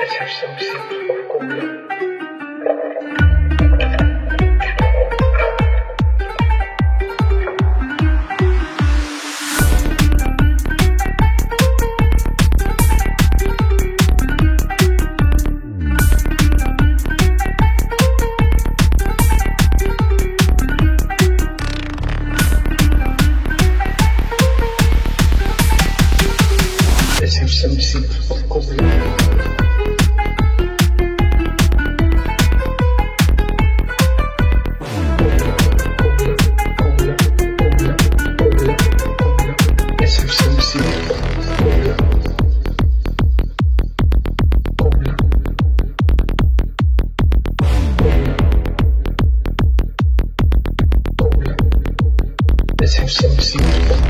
Recepção Centro of Comunião. Recepção Centro of Comunião. relationships